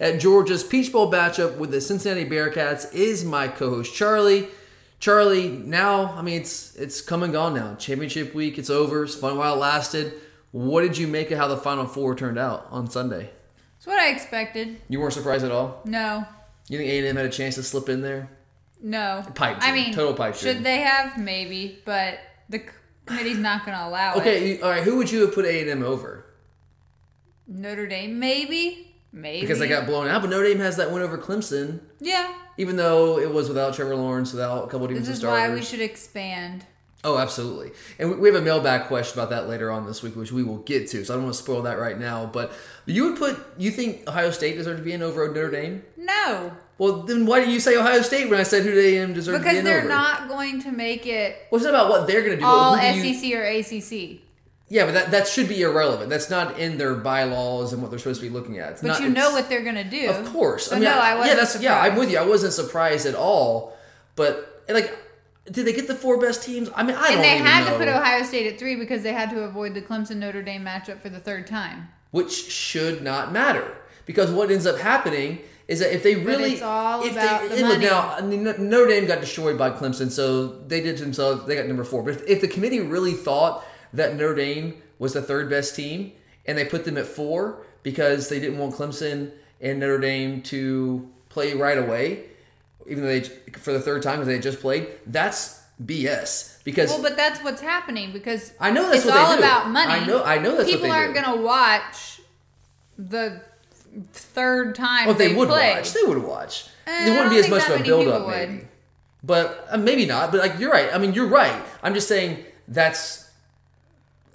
at Georgia's Peach Bowl matchup with the Cincinnati Bearcats. Is my co-host Charlie. Charlie, now I mean it's it's come and gone now. Championship week, it's over. It's fun while it lasted. What did you make of how the Final Four turned out on Sunday? It's what I expected. You weren't surprised at all. No, You think A&M had a chance to slip in there? no. Pipe I mean, Total pipe dream. Should they have? Maybe, but the committee's not going to allow it. Okay, all right. Who would you have put A&M over? Notre Dame, maybe, maybe because they got blown out. But Notre Dame has that win over Clemson, Yeah, even though it was without Trevor Lawrence, without a couple of this defensive is starters. why we should expand. Oh, absolutely. And we- have a mailbag question about that later on this week, which we will get to. So I don't want to spoil that right now. But you would put, you think Ohio State deserves to be in over Notre Dame? No, Well, then why did you say Ohio State when I said who A&M deserves to be because they're not going to make it Well, it's not about what they're going to do. all do you- SEC or ACC. Yeah, but that, that should be irrelevant. That's not in their bylaws and what they're supposed to be looking at. It's But not, you know what they're going to do. Of course. So I mean, no, I wasn't yeah, that's surprised. yeah. I'm with you. I wasn't surprised at all. But like, did they get the four best teams? I mean, I don't and they had know. to put Ohio State at three because they had to avoid the Clemson Notre Dame matchup for the third time. which should not matter because what ends up happening is that if they really, it's all if about they, the money. now I mean, Notre Dame got destroyed by Clemson, so they did to themselves. They got number four. But if, if the committee really thought that Notre Dame was the third best team and they put them at four because they didn't want Clemson and Notre Dame to play right away, even though they for the third time because they had just played, that's BS. Because Well, but that's what's happening because I know that's it's what they all do. about money. I know- I know that's what people they aren't going to watch the third time. Well, if they, would play. watch, they would watch. Eh, there wouldn't be as much of a build up, would. maybe. But uh, maybe not. But like you're right. I mean, you're right. I'm just saying that's.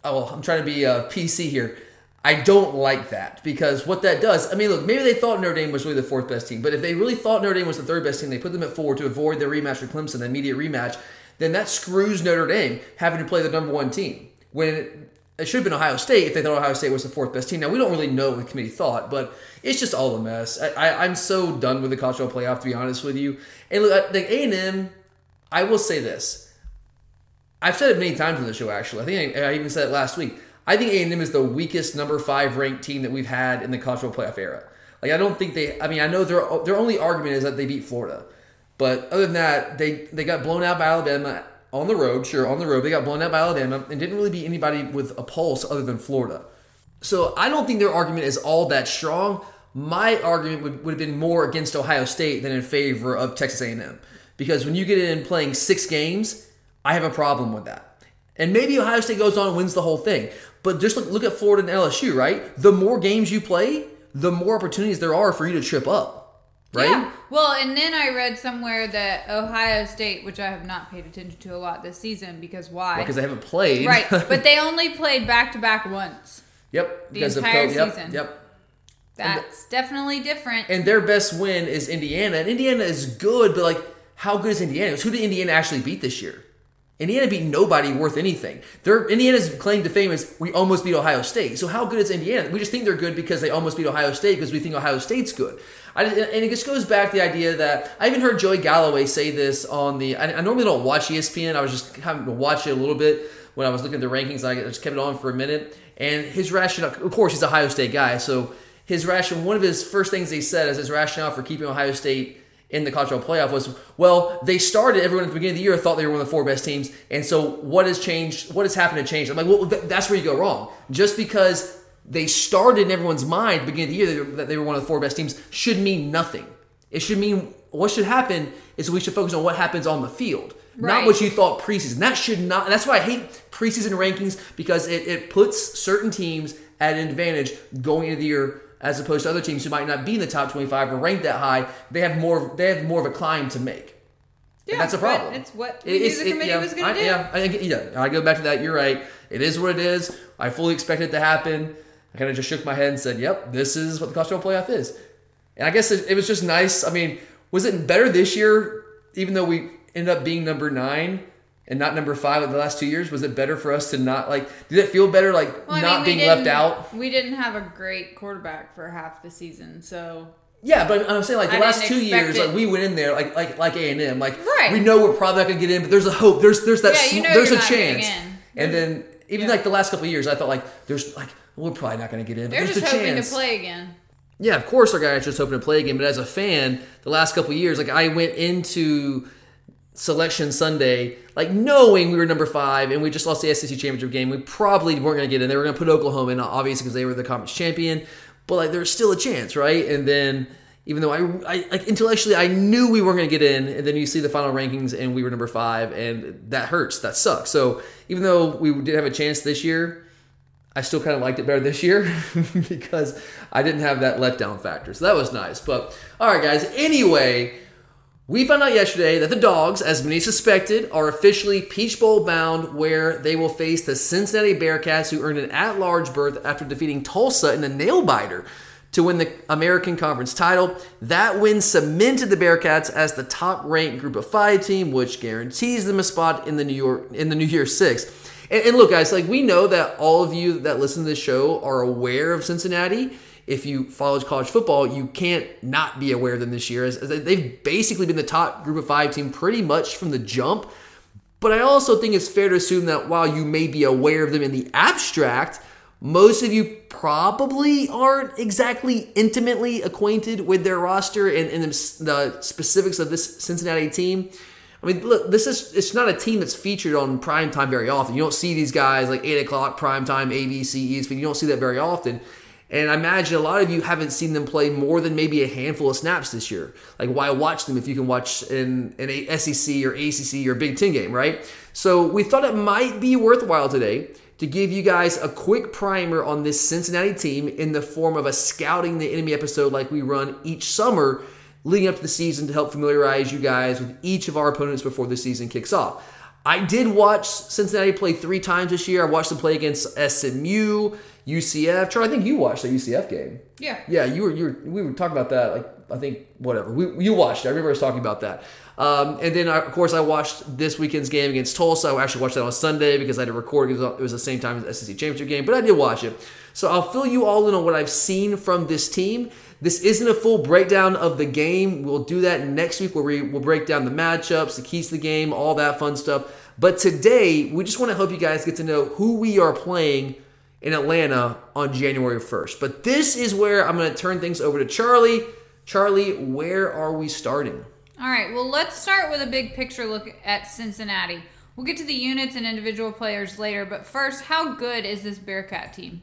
Oh, I'm trying to be uh, PC here. I don't like that because what that does. I mean, look, maybe they thought Notre Dame was really the fourth best team, but if they really thought Notre Dame was the third best team, they put them at four to avoid their rematch with Clemson, the immediate rematch. Then that screws Notre Dame having to play the number one team when it, it should have been Ohio State if they thought Ohio State was the fourth best team. Now we don't really know what the committee thought, but it's just all a mess. I, I'm so done with the college football playoff, to be honest with you. And look, like A and M, I will say this. I've said it many times on the show. Actually, I think I, I even said it last week. I think A and M is the weakest number five ranked team that we've had in the college football playoff era. Like I don't think they. I mean, I know their their only argument is that they beat Florida, but other than that, they they got blown out by Alabama on the road. Sure, on the road they got blown out by Alabama and didn't really beat anybody with a pulse other than Florida. So I don't think their argument is all that strong. My argument would, would have been more against Ohio State than in favor of Texas A&M. Because when you get in playing six games, I have a problem with that. And maybe Ohio State goes on and wins the whole thing. But just look, look at Florida and LSU, right? The more games you play, the more opportunities there are for you to trip up, right? Yeah. Well, and then I read somewhere that Ohio State, which I have not paid attention to a lot this season, because why? Because they haven't played. right, but they only played back to back once. yep. The Because entire of Yep. season. Yep. That's definitely different. And their best win is Indiana. And Indiana is good, but like, how good is Indiana? Who did Indiana actually beat this year? Indiana beat nobody worth anything. Their Indiana's claim to fame is we almost beat Ohio State. So how good is Indiana? We just think they're good because they almost beat Ohio State because we think Ohio State's good. I, and it just goes back to the idea that I even heard Joey Galloway say this on the. I, I normally don't watch ESPN. I was just having to watch it a little bit when I was looking at the rankings. I just kept it on for a minute, and his rationale. Of course, he's a Ohio State guy, so his rationale. One of his first things he said is his rationale for keeping Ohio State in the college football playoff was, well, they started. Everyone at the beginning of the year thought they were one of the four best teams, and so what has changed? What has happened to change? I'm like, well, th- that's where you go wrong. Just because they started in everyone's mind at the beginning of the year that they were one of the four best teams should mean nothing. It should mean what should happen is we should focus on what happens on the field, Right. not what you thought preseason. That should not. That's why I hate preseason rankings because it, it puts certain teams at an advantage going into the year as opposed to other teams who might not be in the top 25 or ranked that high. They have more. They have more of a climb to make. And Yeah, that's a problem. it's what It- it's- the it- committee yeah, was going to do. Yeah, I, yeah, I go back to that. You're right. It is what it is. I fully expect it to happen. I kind of just shook my head and said, "Yep, this is what the college football playoff is." And I guess it, it was just nice. I mean, was it better this year, even though we ended up being number nine and not number five in the last two years? Was it better for us to not like? Did it feel better like Well, not mean, being left out? We didn't have a great quarterback for half the season, so Yeah, but I'm saying like the I last two years, it. like we went in there like like like A and M, like Right. we know we're probably not gonna get in, but there's a hope. There's there's that Yeah, you know there's a chance. And then even Yeah. like the last couple of years, I thought like there's like we're probably not gonna get in, but they're there's just a hoping chance. to play again. Yeah, of course our guys are just hoping to play again. But as a fan, the last couple of years, like I went into selection Sunday, like knowing we were number five and we just lost the SEC championship game. We probably weren't going to get in. They were going to put Oklahoma in, obviously, because they were the conference champion. But like, there's still a chance, right? And then even though I, I like intellectually I knew we weren't going to get in, and then you see the final rankings and we were number five, and that hurts. That sucks. So even though we did have a chance this year, I still kind of liked it better this year because I didn't have that letdown factor. So that was nice. But all right, guys. Anyway, we found out yesterday that the Dogs, as many suspected, are officially Peach Bowl bound, where they will face the Cincinnati Bearcats, who earned an at-large berth after defeating Tulsa in a nail biter to win the American Conference title. That win cemented the Bearcats as the top-ranked Group of Five team, which guarantees them a spot in the New York in the New Year's Six. And, and look, guys, like we know that all of you that listen to this show are aware of Cincinnati. If you follow college football, you can't not be aware of them this year. As, they've basically been the top Group of Five team pretty much from the jump. But I also think it's fair to assume that while you may be aware of them in the abstract, most of you probably aren't exactly intimately acquainted with their roster and, and the specifics of this Cincinnati team. I mean, look, this is it's not a team that's featured on primetime very often. You don't see these guys like 8 o'clock primetime, ABC, ESPN. You don't see that very often. And I imagine a lot of you haven't seen them play more than maybe a handful of snaps this year. Like, why watch them if you can watch in an SEC or ACC or Big Ten game, right? So we thought it might be worthwhile today to give you guys a quick primer on this Cincinnati team in the form of a scouting the enemy episode like we run each summer leading up to the season to help familiarize you guys with each of our opponents before the season kicks off. I did watch Cincinnati play three times this year. I watched them play against SMU, UCF. Charlie, I think you watched the UCF game. Yeah. Yeah, you were you were we were talking about that. Like I think whatever we you watched. it. I remember us talking about that. Um, and then of course I watched this weekend's game against Tulsa. I actually watched that on Sunday because I had to record because it was the same time as the SEC championship game. But I did watch it, so I'll fill you all in on what I've seen from this team. This isn't a full breakdown of the game. We'll do that next week where we will break down the matchups, the keys to the game, all that fun stuff. But today, we just want to help you guys get to know who we are playing in Atlanta on January 1st. But this is where I'm going to turn things over to Charlie. Charlie, where are we starting? All right, well, let's start with a big picture look at Cincinnati. We'll get to the units and individual players later, but first, how good is this Bearcat team?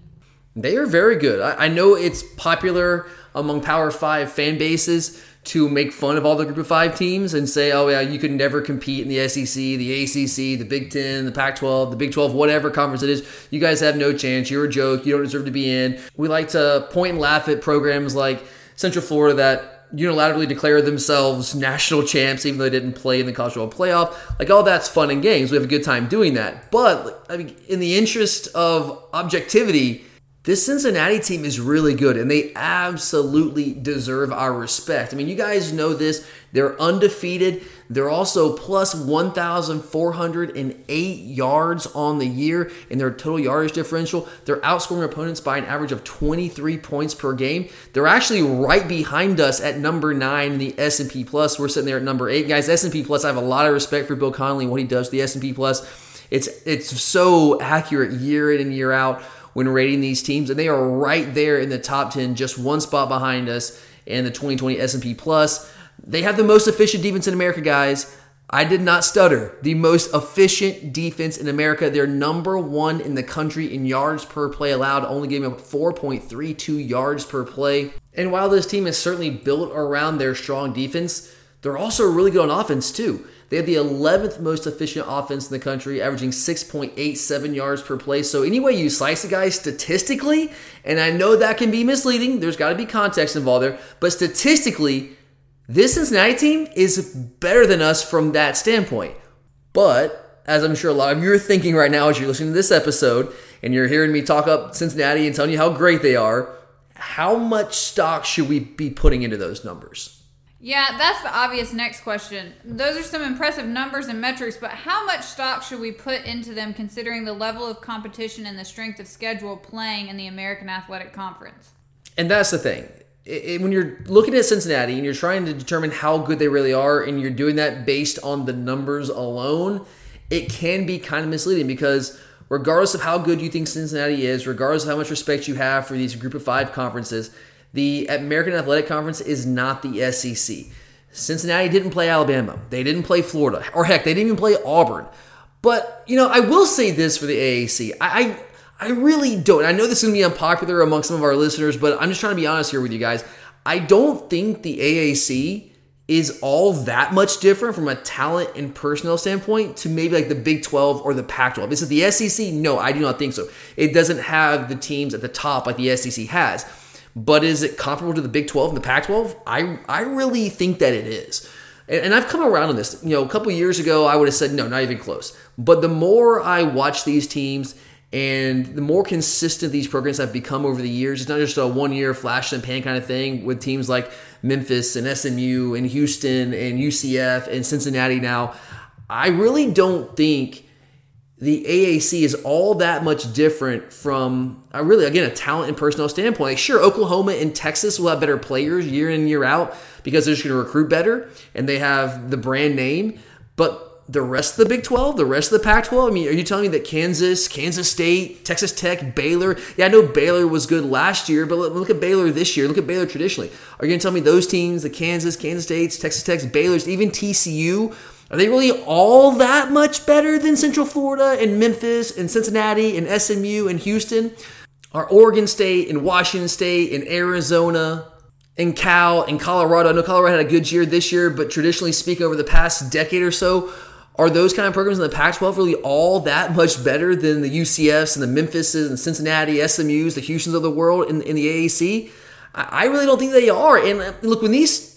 They are very good. I, I know it's popular among Power Five fan bases to make fun of all the Group of Five teams and say, "Oh yeah, you could never compete in the SEC, the ACC, the Big Ten, the Pac-12, the Big 12, whatever conference it is. You guys have no chance. You're a joke. You don't deserve to be in." We like to point and laugh at programs like Central Florida that unilaterally declare themselves national champs even though they didn't play in the college football playoff. Like all that's fun and games. We have a good time doing that. But I mean, in the interest of objectivity, this Cincinnati team is really good and they absolutely deserve our respect. I mean, you guys know this. They're undefeated. They're also plus 1,408 yards on the year in their total yardage differential. They're outscoring opponents by an average of 23 points per game. They're actually right behind us at number nine in the S&P Plus. We're sitting there at number eight. Guys, S&P Plus, I have a lot of respect for Bill Connelly and what he does to the S&P Plus. It's, it's so accurate year in and year out when rating these teams, and they are right there in the top 10, just one spot behind us in the 2020 S&P Plus. They have the most efficient defense in America, guys. I did not stutter. The most efficient defense in America. They're number one in the country in yards per play allowed, only giving up 4.32 yards per play. And while this team is certainly built around their strong defense, they're also really good on offense, too. They have the 11th most efficient offense in the country, averaging 6.87 yards per play. So, any way you slice a guy statistically, and I know that can be misleading, there's got to be context involved there, but statistically, this Cincinnati team is better than us from that standpoint. But, as I'm sure a lot of you are thinking right now as you're listening to this episode, and you're hearing me talk up Cincinnati and telling you how great they are, how much stock should we be putting into those numbers? Yeah, that's the obvious next question. Those are some impressive numbers and metrics, but how much stock should we put into them considering the level of competition and the strength of schedule playing in the American Athletic Conference? And that's the thing. It, when you're looking at Cincinnati and you're trying to determine how good they really are, and you're doing that based on the numbers alone, it can be kind of misleading because regardless of how good you think Cincinnati is, regardless of how much respect you have for these group of five conferences, the American Athletic Conference is not the SEC. Cincinnati didn't play Alabama. They didn't play Florida. Or heck, they didn't even play Auburn. But, you know, I will say this for the AAC. I, I, I really don't. I know this is going to be unpopular among some of our listeners, but I'm just trying to be honest here with you guys. I don't think the AAC is all that much different from a talent and personnel standpoint to maybe like the Big 12 or the Pac 12. Is it the SEC? No, I do not think so. It doesn't have the teams at the top like the SEC has. But is it comparable to the Big 12 and the Pac 12? I, I really think that it is. And, and I've come around on this. You know, a couple years ago, I would have said, no, not even close. But the more I watch these teams and the more consistent these programs have become over the years, it's not just a one year flash and pan kind of thing with teams like Memphis and SMU and Houston and UCF and Cincinnati now. I really don't think the AAC is all that much different from uh, really again a talent and personnel standpoint. Like, sure, Oklahoma and Texas will have better players year in year out because they're just going to recruit better and they have the brand name. But the rest of the Big 12, the rest of the Pac 12, I mean, are you telling me that Kansas, Kansas State, Texas Tech, Baylor? Yeah, I know Baylor was good last year, but look at Baylor this year. Look at Baylor traditionally. Are you going to tell me those teams, the Kansas, Kansas States, Texas Techs, Baylor's, even TCU? Are they really all that much better than Central Florida and Memphis and Cincinnati and SMU and Houston? Are Oregon State and Washington State and Arizona and Cal and Colorado? I know Colorado had a good year this year, but traditionally speaking, over the past decade or so, are those kind of programs in the Pac 12 really all that much better than the UCFs and the Memphises and Cincinnati, SMUs, the Houstons of the world in, in the AAC? I really don't think they are. And uh, look, when these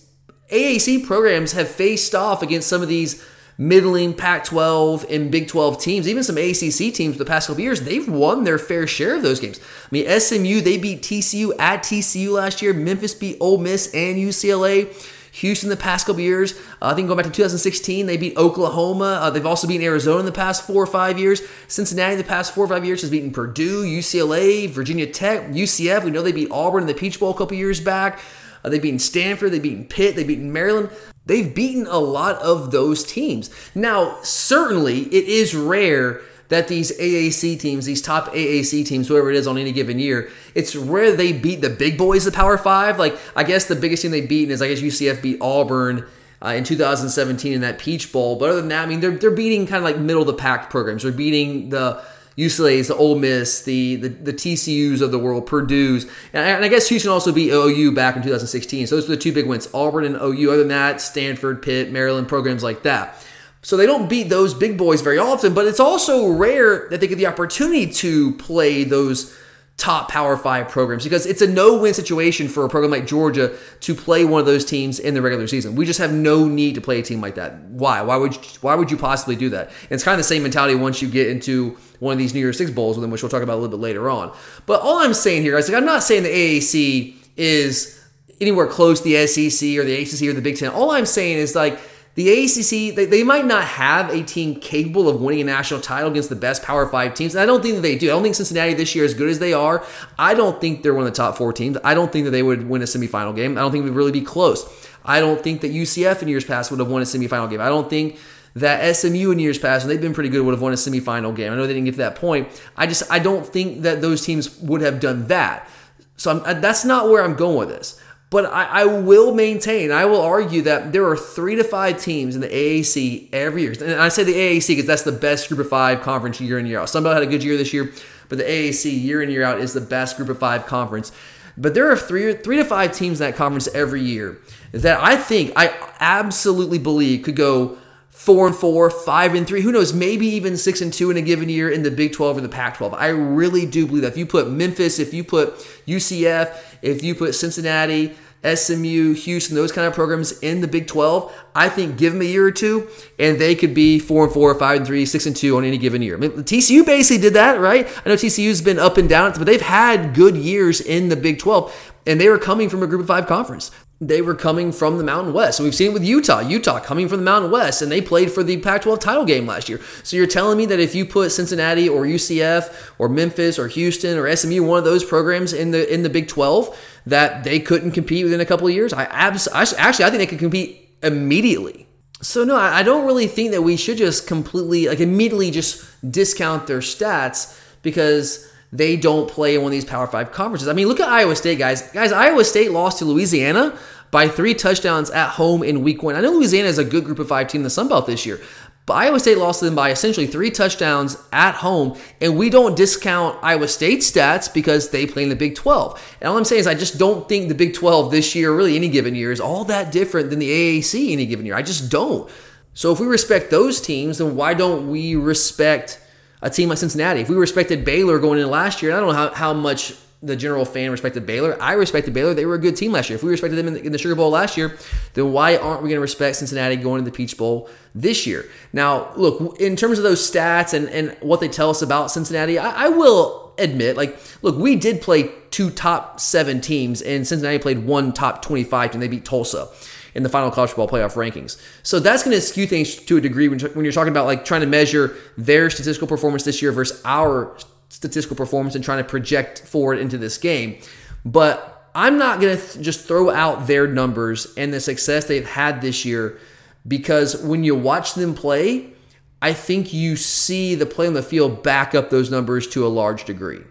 AAC programs have faced off against some of these middling Pac 12 and Big 12 teams, even some ACC teams the past couple years, they've won their fair share of those games. I mean, SMU, they beat TCU at TCU last year. Memphis beat Ole Miss and UCLA. Houston the past couple years. Uh, I think going back to 2016, they beat Oklahoma. Uh, they've also beaten Arizona in the past four or five years. Cincinnati the past four or five years has beaten Purdue, UCLA, Virginia Tech, UCF. We know they beat Auburn in the Peach Bowl a couple years back. Uh, they've beaten Stanford, they've beaten Pitt, they've beaten Maryland. They've beaten a lot of those teams. Now, certainly, it is rare that these AAC teams, these top AAC teams, whoever it is on any given year, it's rare they beat the big boys, the Power Five. Like, I guess the biggest team they've beaten is, I guess, UCF beat Auburn. Uh, in 2017 in that Peach Bowl, but other than that, I mean, they're they're beating kind of like middle of the pack programs. They're beating the UCLA's, the Ole Miss, the, the, the TCU's of the world, Purdue's. And I, and I guess Houston also beat OU back in 2016. So those are the two big wins Auburn and OU. Other than that, Stanford, Pitt, Maryland, programs like that. So they don't beat those big boys very often, but it's also rare that they get the opportunity to play those top Power Five programs because it's a no-win situation for a program like Georgia to play one of those teams in the regular season. We just have no need to play a team like that. Why? Why would you, why would you possibly do that? And it's kind of the same mentality once you get into one of these New Year's Six bowls, which we'll talk about a little bit later on. But all I'm saying here, guys, like I'm not saying the AAC is anywhere close to the SEC or the ACC or the Big Ten. All I'm saying is like the ACC, they, they might not have a team capable of winning a national title against the best Power Five teams. And I don't think that they do. I don't think Cincinnati this year, as good as they are, I don't think they're one of the top four teams. I don't think that they would win a semifinal game. I don't think it would really be close. I don't think that UCF in years past would have won a semifinal game. I don't think that SMU in years past, and they've been pretty good, would have won a semifinal game. I know they didn't get to that point. I just I don't think that those teams would have done that. So I'm, that's not where I'm going with this. But I, I, will maintain, I will argue that there are three to five teams in the AAC every year. And I say the AAC because that's the best group of five conference year in year out. Sunbelt had a good year this year, but the AAC year in year out is the best group of five conference. But there are three three to five teams in that conference every year that I think I absolutely believe could go four and four, five and three, who knows, maybe even six and two in a given year in the Big 12 or the Pac 12. I really do believe that. If you put Memphis, if you put UCF, if you put Cincinnati, SMU, Houston, those kind of programs in the Big 12, I think give them a year or two and they could be four and four, five and three, six and two on any given year. I mean, TCU basically did that, right? I know TCU's been up and down, but they've had good years in the Big 12 and they were coming from a group of five conference they were coming from the Mountain West. So we've seen it with Utah. Utah coming from the Mountain West, and they played for the Pac 12 title game last year. So you're telling me that if you put Cincinnati or UCF or Memphis or Houston or SMU, one of those programs in the in the Big 12, that they couldn't compete within a couple of years? I, abs- actually I think they could compete immediately. So no, I don't really think that we should just completely like immediately just discount their stats because they don't play in one of these Power Five conferences. I mean, look at Iowa State, guys. Guys, Iowa State lost to Louisiana by three touchdowns at home in week one. I know Louisiana is a good group of five team in the Sun Belt this year, but Iowa State lost to them by essentially three touchdowns at home, and we don't discount Iowa State stats because they play in the Big 12. And all I'm saying is I just don't think the Big 12 this year, really any given year, is all that different than the AAC any given year. I just don't. So if we respect those teams, then why don't we respect a team like Cincinnati. If we respected Baylor going in last year, I don't know how, how much the general fan respected Baylor. I respected Baylor. They were a good team last year. If we respected them in the, in the Sugar Bowl last year, then why aren't we going to respect Cincinnati going to the Peach Bowl this year? Now, look, in terms of those stats and, and what they tell us about Cincinnati, I, I will admit, like, look, we did play two top seven teams, and Cincinnati played one top 25 and they beat Tulsa in the final college football playoff rankings. So that's going to skew things to a degree when, when you're talking about like trying to measure their statistical performance this year versus our statistical performance and trying to project forward into this game. But I'm not going to th- just throw out their numbers and the success they've had this year because when you watch them play, I think you see the play on the field back up those numbers to a large degree.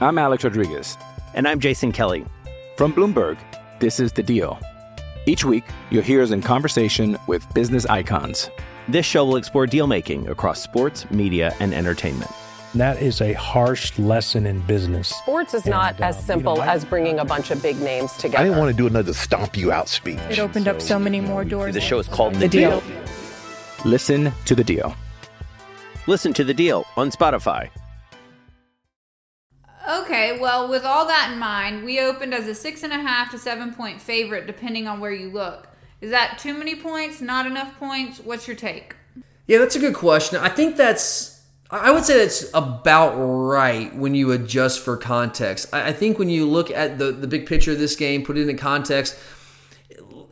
I'm Alex Rodriguez. And I'm Jason Kelly. From Bloomberg, this is The Deal. Each week, you'll hear us in conversation with business icons. This show will explore deal making across sports, media, and entertainment. That is a harsh lesson in business. Sports is not And, uh, as simple you know, as bringing a bunch of big names together. I didn't want to do another stomp you out speech. It opened up so many more doors. The show is called The Deal. Listen to The Deal. Listen to the deal on Spotify. Okay, well, with all that in mind, we opened as a six and a half to seven point favorite, depending on where you look. Is that too many points? Not enough points? What's your take? Yeah, that's a good question. I think that's, I would say that's about right when you adjust for context. I I think when you look at the, the big picture of this game, put it in context,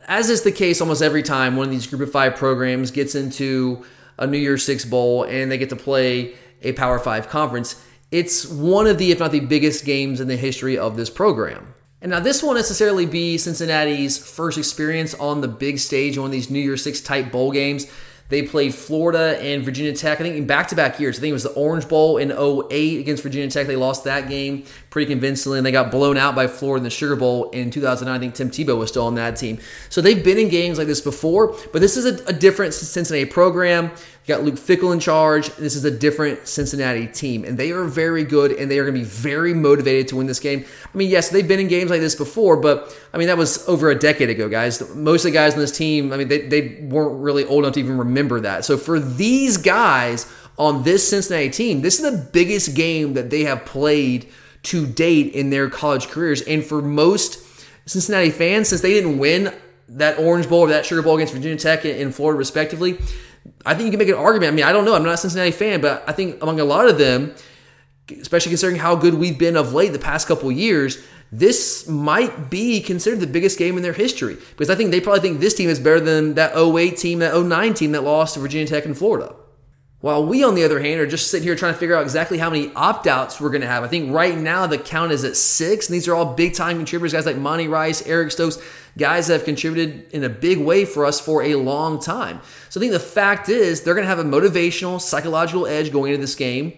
as is the case almost every time one of these group of five programs gets into a New Year's Six Bowl and they get to play a Power Five conference, it's one of the, if not the biggest games in the history of this program. And now this won't necessarily be Cincinnati's first experience on the big stage, one of these New Year's Six type bowl games. They played Florida and Virginia Tech, I think in back to back years. I think it was the Orange Bowl in 08 against Virginia Tech. They lost that game pretty convincingly, and they got blown out by Florida in the Sugar Bowl in 2009. I think Tim Tebow was still on that team. So they've been in games like this before, but this is a, a different Cincinnati program. You got Luke Fickell in charge. This is a different Cincinnati team, and they are very good, and they are going to be very motivated to win this game. I mean, yes, they've been in games like this before, but I mean, that was over a decade ago, guys. Most of the guys on this team, I mean, they, they weren't really old enough to even remember that. So for these guys, on this Cincinnati team, this is the biggest game that they have played to date in their college careers. And for most Cincinnati fans, since they didn't win that Orange Bowl or that Sugar Bowl against Virginia Tech and Florida, respectively, I think you can make an argument. I mean, I don't know. I'm not a Cincinnati fan, but I think among a lot of them, especially considering how good we've been of late the past couple years, this might be considered the biggest game in their history because I think they probably think this team is better than that 08 team, that 09 team that lost to Virginia Tech and Florida. While we, on the other hand, are just sitting here trying to figure out exactly how many opt outs we're going to have. I think right now the count is at six, and these are all big time contributors, guys like Monty Rice, Eric Stokes, guys that have contributed in a big way for us for a long time. So I think the fact is they're going to have a motivational, psychological edge going into this game,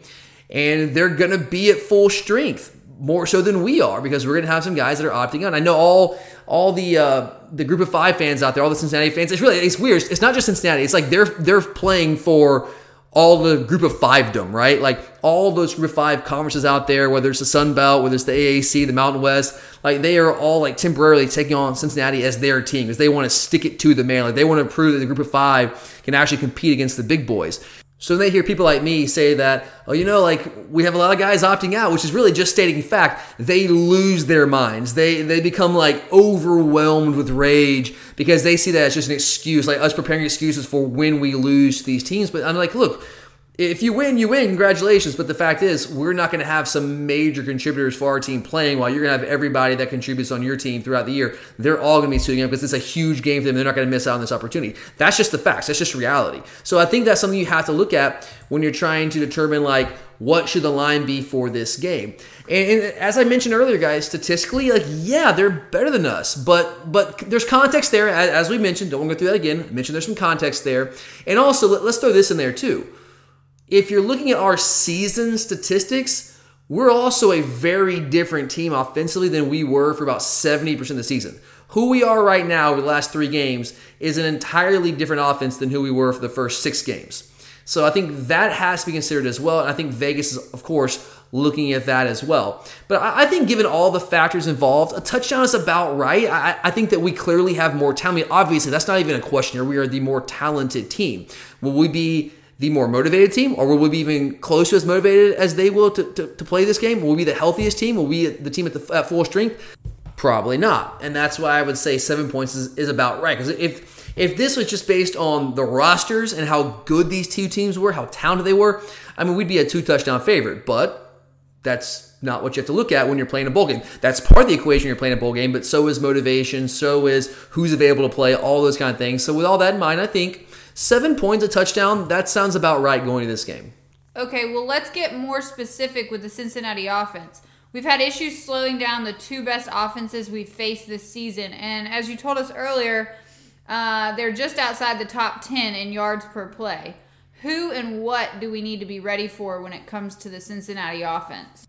and they're going to be at full strength more so than we are because we're going to have some guys that are opting out. I know all all the uh, the group of five fans out there, all the Cincinnati fans. It's really it's weird. It's not just Cincinnati. It's like they're they're playing for all the group of fivedom, right? Like all those group of five conferences out there, whether it's the Sun Belt, whether it's the AAC, the Mountain West, like they are all like temporarily taking on Cincinnati as their team because they want to stick it to the man. Like they want to prove that the group of five can actually compete against the big boys. So they hear people like me say that, oh, you know, like we have a lot of guys opting out, which is really just stating fact. They lose their minds. They they become like overwhelmed with rage because they see that as just an excuse, like us preparing excuses for when we lose these teams. But I'm like, look, if you win, you win. Congratulations. But the fact is, we're not going to have some major contributors for our team playing while you're going to have everybody that contributes on your team throughout the year. They're all going to be suiting up because it's a huge game for them. They're not going to miss out on this opportunity. That's just the facts. That's just reality. So I think that's something you have to look at when you're trying to determine like what should the line be for this game. And, and as I mentioned earlier, guys, statistically, like yeah, they're better than us, but but there's context there. As, as we mentioned, don't want to go through that again. I mentioned there's some context there, and also let, let's throw this in there too if you're looking at our season statistics, we're also a very different team offensively than we were for about 70% of the season. Who we are right now over the last three games is an entirely different offense than who we were for the first six games. So I think that has to be considered as well. And I think Vegas is, of course, looking at that as well. But I, think given all the factors involved, a touchdown is about right. I, I think that we clearly have more talent. I mean, obviously, that's not even a question here. We are the more talented team. Will we be the more motivated team, or will we be even close to as motivated as they will to, to, to play this game? Will we be the healthiest team? Will we be the team at, the, at full strength? Probably not. And that's why I would say seven points is, is about right. Because if if this was just based on the rosters and how good these two teams were, how talented they were, I mean, we'd be a two touchdown favorite. But that's not what you have to look at when you're playing a bowl game. That's part of the equation you're playing a bowl game, but so is motivation, so is who's available to play, all those kind of things. So with all that in mind, I think Seven points, a touchdown, that sounds about right going to this game. Okay, well, let's get more specific with the Cincinnati offense. We've had issues slowing down the two best offenses we've faced this season. And as you told us earlier, uh, they're just outside the top 10 in yards per play. Who and what do we need to be ready for when it comes to the Cincinnati offense?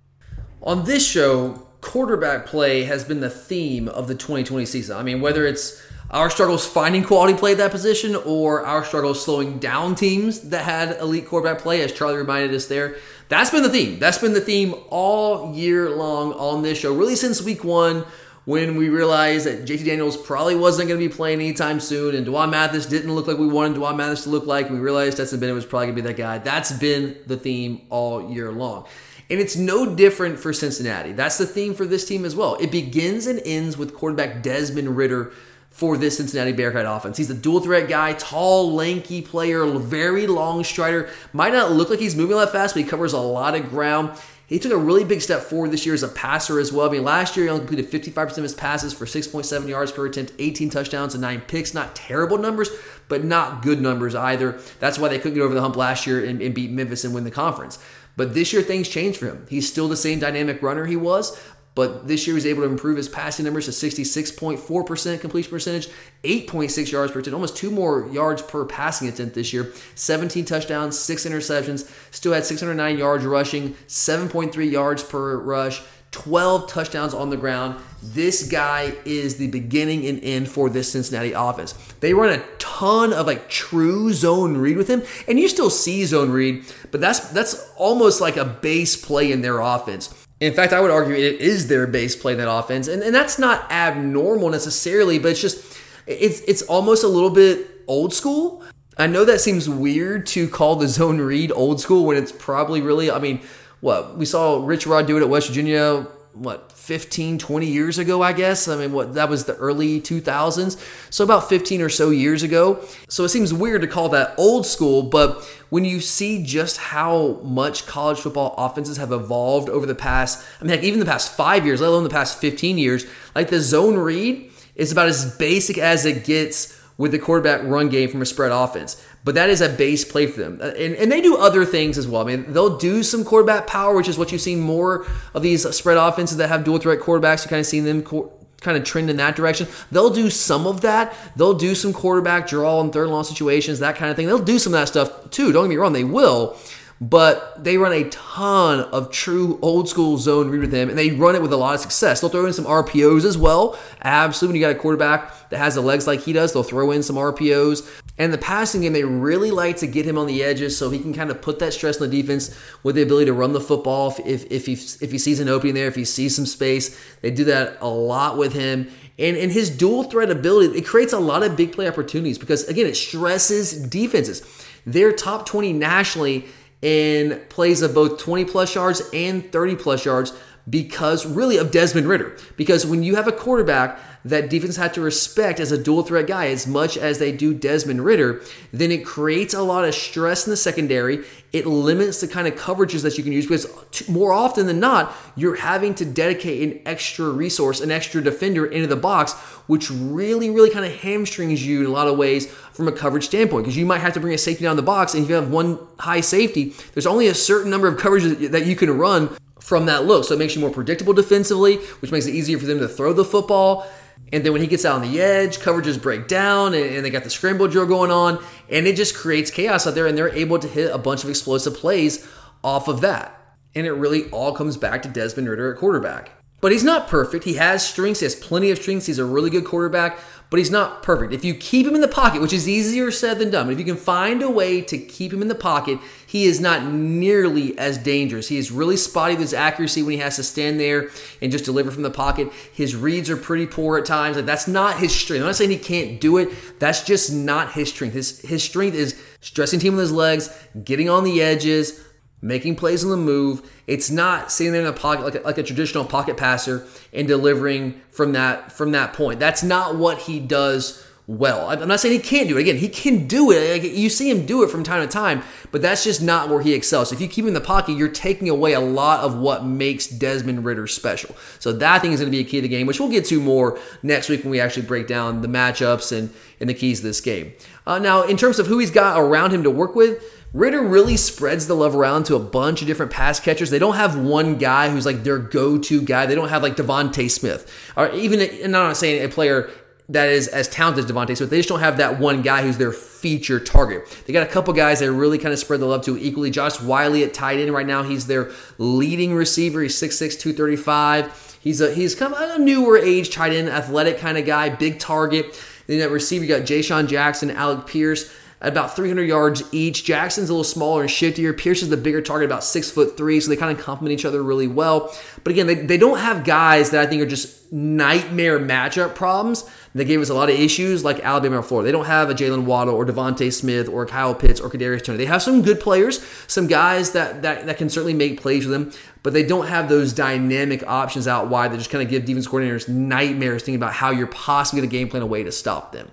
On this show, quarterback play has been the theme of the 2020 season. I mean, whether it's our struggles finding quality play at that position or our struggles slowing down teams that had elite quarterback play, as Charlie reminded us there. That's been the theme. That's been the theme all year long on this show, really since week one when we realized that JT Daniels probably wasn't going to be playing anytime soon, and D'Wan Mathis didn't look like we wanted D'Wan Mathis to look like, we realized Stetson Bennett was probably going to be that guy. That's been the theme all year long. And it's no different for Cincinnati. That's the theme for this team as well. It begins and ends with quarterback Desmond Ridder for this Cincinnati Bearcat offense. He's a dual threat guy, tall, lanky player, very long strider. Might not look like he's moving that fast, but he covers a lot of ground. He took a really big step forward this year as a passer as well. I mean, last year he only completed 55% of his passes for 6.7 yards per attempt, 18 touchdowns, and 9 picks. Not terrible numbers, but not good numbers either. That's why they couldn't get over the hump last year and, and beat Memphis and win the conference. But this year things changed for him. He's still the same dynamic runner he was, but this year he was able to improve his passing numbers to 66.4% completion percentage, 8.6 yards per attempt, almost two more yards per passing attempt this year, 17 touchdowns, six interceptions, still had 609 yards rushing, 7.3 yards per rush, 12 touchdowns on the ground. This guy is the beginning and end for this Cincinnati offense. They run a ton of like true zone read with him, and you still see zone read, but that's that's almost like a base play in their offense. In fact, I would argue it is their base play in that offense, and, and that's not abnormal necessarily, but it's just it's it's almost a little bit old school. I know that seems weird to call the zone read old school when it's probably really, I mean, what? We saw Rich Rod do it at West Virginia, what, 15, 20 years ago, I guess. I mean, what that was the early 2000s. So about 15 or so years ago. So it seems weird to call that old school, but when you see just how much college football offenses have evolved over the past, I mean, like even the past five years, let alone the past 15 years, like the zone read is about as basic as it gets with the quarterback run game from a spread offense. But that is a base play for them. Uh, and, and they do other things as well. I mean, they'll do some quarterback power, which is what you've seen more of these spread offenses that have dual threat quarterbacks. You kind of seen them kind of trend in that direction. They'll do some of that. They'll do some quarterback draw and third and long situations, that kind of thing. They'll do some of that stuff too. Don't get me wrong, they will but they run a ton of true old school zone read with them, and they run it with a lot of success. They'll throw in some RPOs as well. Absolutely, when you got a quarterback that has the legs like he does, they'll throw in some RPOs. And the passing game, they really like to get him on the edges so he can kind of put that stress on the defense with the ability to run the football if, if, he, if he sees an opening there, if he sees some space. They do that a lot with him. And, and his dual threat ability, it creates a lot of big play opportunities because, again, it stresses defenses. They're top 20 nationally in plays of both 20 plus yards and 30 plus yards because really of Desmond Ridder. Because when you have a quarterback that defense had to respect as a dual threat guy as much as they do Desmond Ridder, then it creates a lot of stress in the secondary. It limits the kind of coverages that you can use because more often than not, you're having to dedicate an extra resource, an extra defender into the box, which really, really kind of hamstrings you in a lot of ways from a coverage standpoint because you might have to bring a safety down the box. And if you have one high safety, there's only a certain number of coverages that you can run from that look. So it makes you more predictable defensively, which makes it easier for them to throw the football. And then when he gets out on the edge, coverages break down, and, and, they got the scramble drill going on, and it just creates chaos out there, and they're able to hit a bunch of explosive plays off of that. And it really all comes back to Desmond Ridder at quarterback. But he's not perfect. He has strengths. He has plenty of strengths. He's a really good quarterback but he's not perfect. If you keep him in the pocket, which is easier said than done, if you can find a way to keep him in the pocket, he is not nearly as dangerous. He is really spotty with his accuracy when he has to stand there and just deliver from the pocket. His reads are pretty poor at times. Like that's not his strength. I'm not saying he can't do it. That's just not his strength. His his strength is stressing team with his legs, getting on the edges, making plays on the move. It's not sitting there in the pocket like a, like a traditional pocket passer and delivering from that from that point. That's not what he does well. I'm not saying he can't do it. Again, he can do it. You see him do it from time to time, but that's just not where he excels. So if you keep him in the pocket, you're taking away a lot of what makes Desmond Ridder special. So that thing is going to be a key to the game, which we'll get to more next week when we actually break down the matchups and, and the keys to this game. Uh, now, in terms of who he's got around him to work with, Ridder really spreads the love around to a bunch of different pass catchers. They don't have one guy who's like their go-to guy. They don't have like DeVonta Smith, or even. And I'm not saying a player that is as talented as DeVonta Smith. They just don't have that one guy who's their feature target. They got a couple guys that really kind of spread the love to equally. Josh Whyle at tight end right now. He's their leading receiver. He's 6'6", 235. He's a he's kind of a newer age tight end, athletic kind of guy, big target. Then that receiver, you got Jay Jackson, Alec Pierce at about 300 yards each. Jackson's a little smaller and shiftier. Pierce is the bigger target, about six foot three, so they kind of complement each other really well. But again, they, they don't have guys that I think are just nightmare matchup problems. They gave us a lot of issues like Alabama or Florida. They don't have a Jaylen Waddle or DeVonta Smith or Kyle Pitts or Kadarius Toney. They have some good players, some guys that, that that can certainly make plays for them, but they don't have those dynamic options out wide that just kind of give defense coordinators nightmares thinking about how you're possibly going to game plan a way to stop them.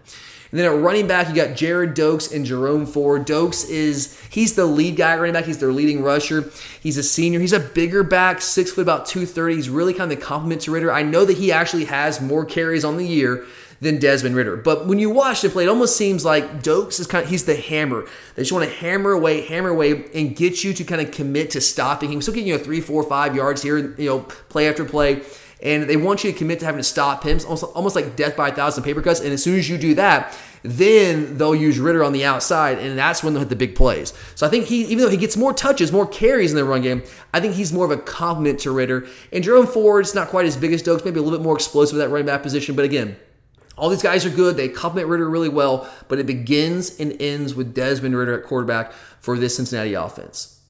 And then at running back, you got Gerrid Doaks and Jerome Ford. Doaks is he's the lead guy running back. He's their leading rusher. He's a senior. He's a bigger back, six foot, about two thirty. He's really kind of the complement to Ridder. I know that he actually has more carries on the year than Desmond Ridder. But when you watch the play, it almost seems like Doaks is kind of he's the hammer. They just want to hammer away, hammer away, and get you to kind of commit to stopping him. Still getting you know three, four, five yards here, you know, play after play and they want you to commit to having to stop him, almost, almost like death by a thousand paper cuts. And as soon as you do that, then they'll use Ridder on the outside, and that's when they'll hit the big plays. So I think he, even though he gets more touches, more carries in the run game, I think he's more of a complement to Ridder. And Jerome Ford's not quite as big as Doaks, maybe a little bit more explosive with that running back position, but again, all these guys are good. They complement Ridder really well, but it begins and ends with Desmond Ridder at quarterback for this Cincinnati offense.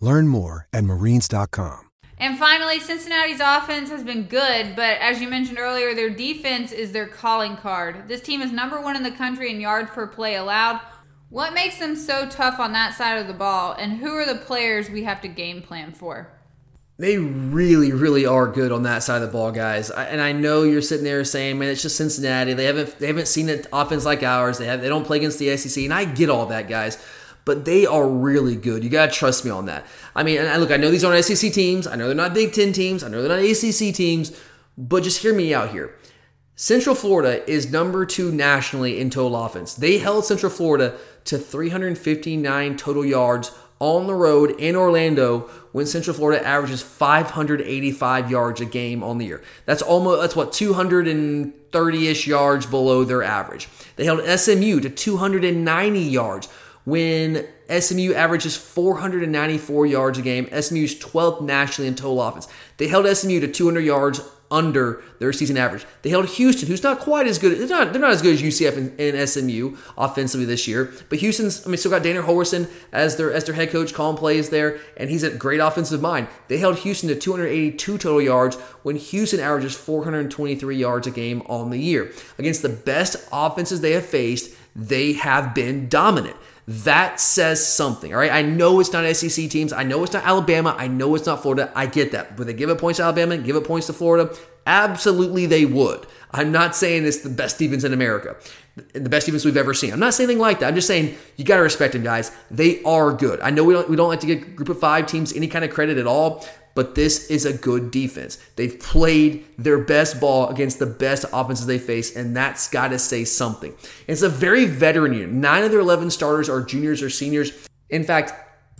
Learn more at marines.com. And finally, Cincinnati's offense has been good, but as you mentioned earlier, their defense is their calling card. This team is number one in the country in yards per play allowed. What makes them so tough on that side of the ball, and who are the players we have to game plan for? They really, really are good on that side of the ball, guys. And I know you're sitting there saying, "Man, it's just Cincinnati. They haven't they haven't seen an offense like ours. They have they don't play against the SEC." And I get all that, guys but they are really good. You gotta trust me on that. I mean, and look, I know these aren't SEC teams. I know they're not Big Ten teams. I know they're not ACC teams. But just hear me out here. Central Florida is number two nationally in total offense. They held Central Florida to 359 total yards on the road in Orlando when Central Florida averages 585 yards a game on the year. That's almost that's what 230ish yards below their average. They held SMU to 290 yards when SMU averages 494 yards a game. SMU's 12th nationally in total offense. They held SMU to 200 yards under their season average. They held Houston, who's not quite as good. They're not, they're not as good as UCF and, and, SMU offensively this year. But Houston's, I mean, still got Dana Holgorsen as their as their head coach, calling plays there, and he's a great offensive mind. They held Houston to 282 total yards when Houston averages 423 yards a game on the year. Against the best offenses they have faced, they have been dominant. That says something, all right? I know it's not SEC teams. I know it's not Alabama. I know it's not Florida. I get that. Would they give up points to Alabama, give up points to Florida? Absolutely, they would. I'm not saying it's the best defense in America, the best defense we've ever seen. I'm not saying anything like that. I'm just saying you got to respect them, guys. They are good. I know we don't, we don't like to give group of five teams any kind of credit at all, but this is a good defense. They've played their best ball against the best offenses they face, and that's got to say something. It's a very veteran unit. Nine of their 11 starters are juniors or seniors. In fact,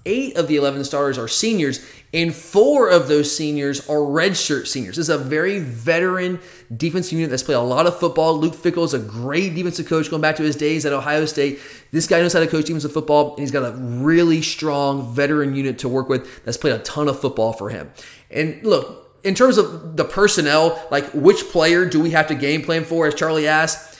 eight of the 11 starters are seniors, and four of those seniors are redshirt seniors. This is a very veteran defense unit that's played a lot of football. Luke Fickell is a great defensive coach going back to his days at Ohio State. This guy knows how to coach defensive football, and he's got a really strong veteran unit to work with that's played a ton of football for him. And look, in terms of the personnel, like which player do we have to game plan for, as Charlie asked,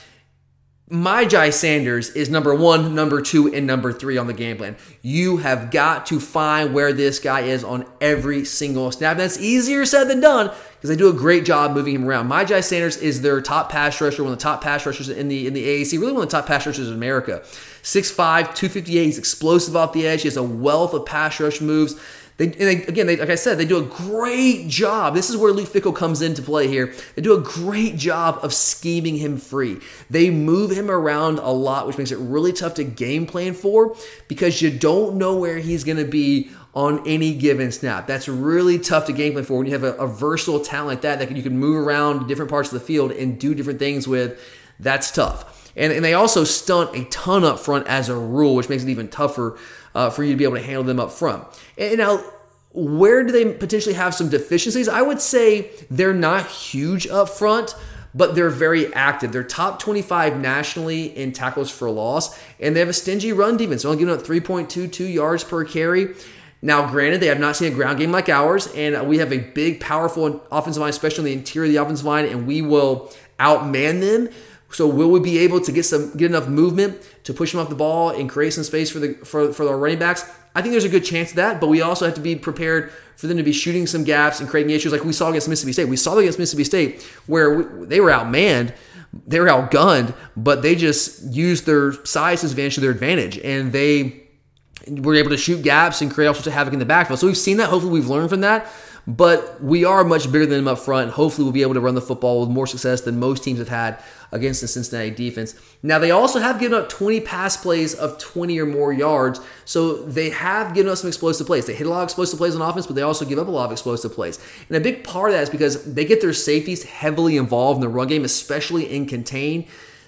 Myjai Sanders is number one, number two, and number three on the game plan. You have got to find where this guy is on every single snap. That's easier said than done because they do a great job moving him around. My Myjai Sanders is their top pass rusher, one of the top pass rushers in the in the AAC, really one of the top pass rushers in America. 6'5, 258, he's explosive off the edge. He has a wealth of pass rush moves. They, they, again, they, like I said, they do a great job. This is where Luke Fickell comes into play here. They do a great job of scheming him free. They move him around a lot, which makes it really tough to game plan for because you don't know where he's going to be on any given snap. That's really tough to game plan for when you have a, a versatile talent like that that you can move around different parts of the field and do different things with. That's tough. And, and they also stunt a ton up front as a rule, which makes it even tougher uh, for you to be able to handle them up front. And now, where do they potentially have some deficiencies? I would say they're not huge up front, but they're very active. They're top 25 nationally in tackles for loss, and they have a stingy run defense. Only giving up 3.22 yards per carry. Now, granted, they have not seen a ground game like ours, and we have a big, powerful offensive line, especially on the interior of the offensive line, and we will outman them. So will we be able to get some get enough movement to push them off the ball and create some space for the for, for our running backs? I think there's a good chance of that, but we also have to be prepared for them to be shooting some gaps and creating issues like we saw against Mississippi State. We saw against Mississippi State where we, they were outmanned, they were outgunned, but they just used their size advantage to their advantage, and they were able to shoot gaps and create all sorts of havoc in the backfield. So we've seen that. Hopefully, we've learned from that. But we are much bigger than them up front. Hopefully, we'll be able to run the football with more success than most teams have had against the Cincinnati defense. Now, they also have given up 20 pass plays of 20 or more yards, so they have given us some explosive plays. They hit a lot of explosive plays on offense, but they also give up a lot of explosive plays. And a big part of that is because they get their safeties heavily involved in the run game, especially in contain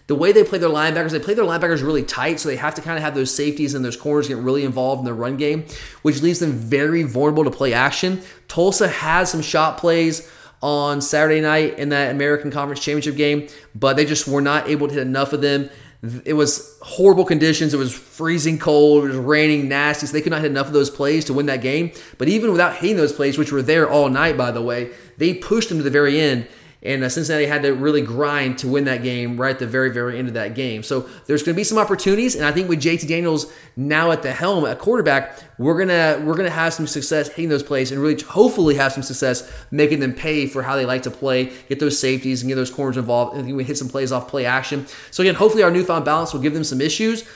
the way they play their linebackers, they play their linebackers really tight, so they have to kind of have those safeties and those corners get really involved in the run game, which leaves them very vulnerable to play action. Tulsa has some shot plays on Saturday night in that American Conference Championship game, but they just were not able to hit enough of them. it was horrible conditions. It was freezing cold. It was raining nasty. So they could not hit enough of those plays to win that game. But even without hitting those plays, which were there all night, by the way, they pushed them to the very end. And uh, Cincinnati had to really grind to win that game right at the very, very end of that game. So there's going to be some opportunities, and I think with JT Daniels now at the helm at quarterback, we're gonna we're gonna have some success hitting those plays, and really hopefully have some success making them pay for how they like to play, get those safeties and get those corners involved, and we hit some plays off play action. So again, hopefully our newfound balance will give them some issues.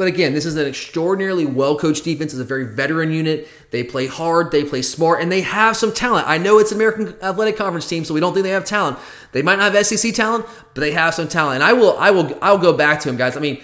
But again, this is an extraordinarily well coached defense. It's a very veteran unit. They play hard, they play smart, and they have some talent. I know it's an American Athletic Conference team, so we don't think they have talent. They might not have SEC talent, but they have some talent. And I will, I will, I'll go back to him, guys. I mean,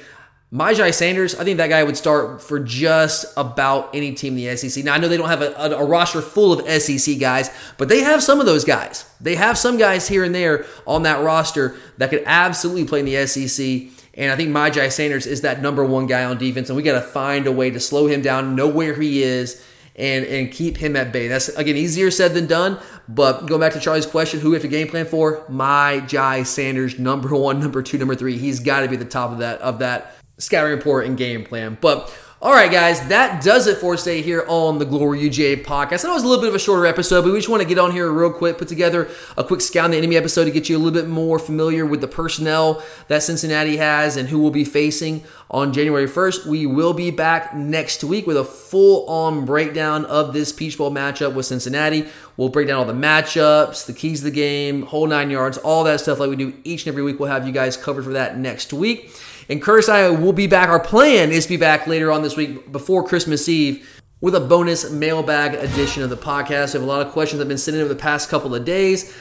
Myjai Sanders, I think that guy would start for just about any team in the SEC. Now, I know they don't have a, a, roster full of SEC guys, but they have some of those guys. They have some guys here and there on that roster that could absolutely play in the SEC. And I think Myjai Sanders is that number one guy on defense, and we got to find a way to slow him down, know where he is, and and keep him at bay. That's again easier said than done. But going back to Charlie's question, who we have to game plan for? Myjai Sanders, number one, number two, number three. He's got to be the top of that of that scouting report and game plan. But all right, guys, that does it for today here on the Glory UGA podcast. I know it was a little bit of a shorter episode, but we just want to get on here real quick, put together a quick scout the enemy episode to get you a little bit more familiar with the personnel that Cincinnati has and who we'll be facing on January 1st. We will be back next week with a full on breakdown of this Peach Bowl matchup with Cincinnati. We'll break down all the matchups, the keys to the game, whole nine yards, all that stuff like we do each and every week. We'll have you guys covered for that next week. And Curtis I will be back. Our plan is to be back later on this week before Christmas Eve with a bonus mailbag edition of the podcast. We have a lot of questions that have been sent in over the past couple of days.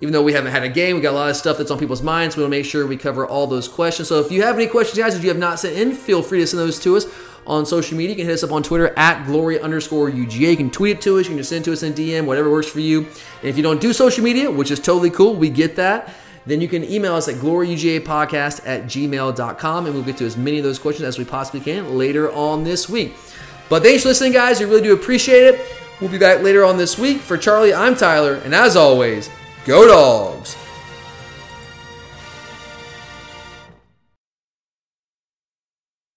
Even though we haven't had a game, we got a lot of stuff that's on people's minds. We want to make sure we cover all those questions. So if you have any questions, guys, that you have not sent in, feel free to send those to us on social media. You can hit us up on Twitter at glory underscore UGA. You can tweet it to us. You can just send it to us in DM, whatever works for you. And if you don't do social media, which is totally cool, we get that then you can email us at gloryugapodcast at gmail.com and we'll get to as many of those questions as we possibly can later on this week. But thanks for listening, guys. We really do appreciate it. We'll be back later on this week. For Charlie, I'm Tyler, and as always, go dogs.